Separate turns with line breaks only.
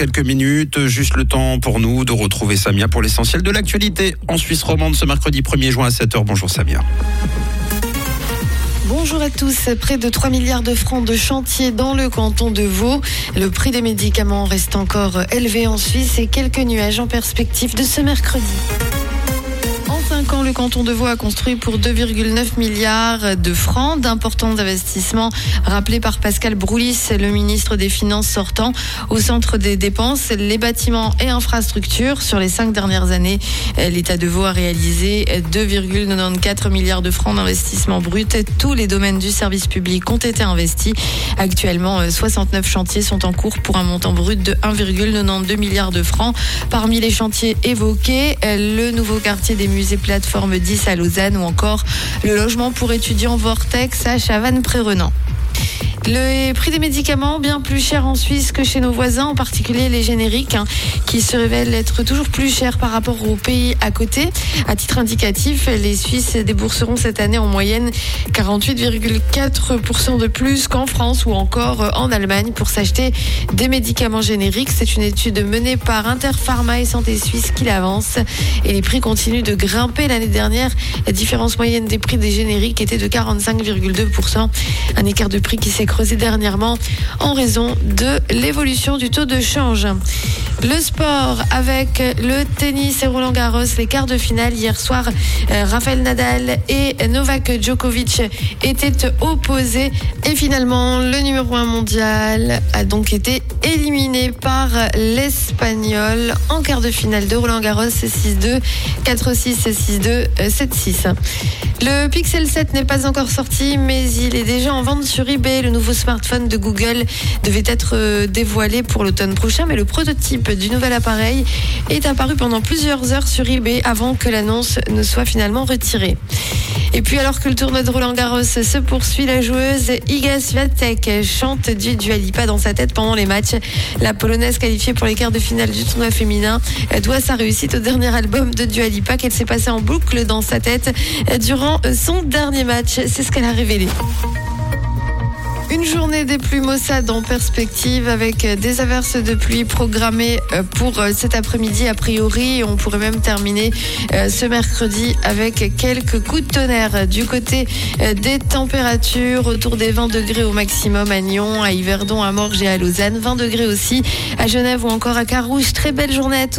Quelques minutes, juste le temps pour nous de retrouver Samia pour l'essentiel de l'actualité en Suisse romande ce mercredi 1er juin à 7h. Bonjour Samia.
Bonjour à tous. Près de 3 milliards de francs de chantier dans le canton de Vaud. Le prix des médicaments reste encore élevé en Suisse et quelques nuages en perspective de ce mercredi. Quand le canton de Vaud a construit pour 2,9 milliards de francs d'importants investissements rappelés par Pascal Broulis, le ministre des Finances sortant. Au centre des dépenses, les bâtiments et infrastructures. Sur les cinq dernières années, l'État de Vaud a réalisé 2,94 milliards de francs d'investissement brut. Tous les domaines du service public ont été investis. Actuellement, 69 chantiers sont en cours pour un montant brut de 1,92 milliards de francs. Parmi les chantiers évoqués, le nouveau quartier des musées plateforme 10 à Lausanne ou encore le logement pour étudiants Vortex à Chavannes-Prérenant. Le prix des médicaments bien plus cher en Suisse que chez nos voisins, en particulier les génériques, hein, qui se révèlent être toujours plus chers par rapport aux pays à côté. À titre indicatif, les Suisses débourseront cette année en moyenne 48,4% de plus qu'en France ou encore en Allemagne pour s'acheter des médicaments génériques. C'est une étude menée par Interpharma et Santé Suisse qui l'avance. Et les prix continuent de grimper l'année dernière. La différence moyenne des prix des génériques était de 45,2%. Un écart de prix qui s'est creusé dernièrement en raison de l'évolution du taux de change. Le sport avec le tennis et Roland Garros, les quarts de finale hier soir, euh, Rafael Nadal et Novak Djokovic étaient opposés et finalement le numéro 1 mondial a donc été éliminé par en quart de finale de Roland Garros 6-2, 4-6, 6-2, 7-6. Le Pixel 7 n'est pas encore sorti, mais il est déjà en vente sur eBay. Le nouveau smartphone de Google devait être euh, dévoilé pour l'automne prochain, mais le prototype du nouvel appareil est apparu pendant plusieurs heures sur eBay avant que l'annonce ne soit finalement retirée. Et puis alors que le tournoi de Roland Garros se poursuit, la joueuse Iga Swiatek chante du Dualipa dans sa tête pendant les matchs. La polonaise qualifiée pour les quarts de finale du tournoi féminin doit sa réussite au dernier album de Dualipa qu'elle s'est passée en boucle dans sa tête durant son dernier match. C'est ce qu'elle a révélé. Une journée des pluies maussades en perspective avec des averses de pluie programmées euh, pour euh, cet après-midi a priori. On pourrait même terminer euh, ce mercredi avec quelques coups de tonnerre du côté des températures autour des 20 degrés au maximum à Nyon, à Yverdon, à Morges et à Lausanne. 20 degrés aussi à Genève ou encore à Carouge. Très belle journée à tous.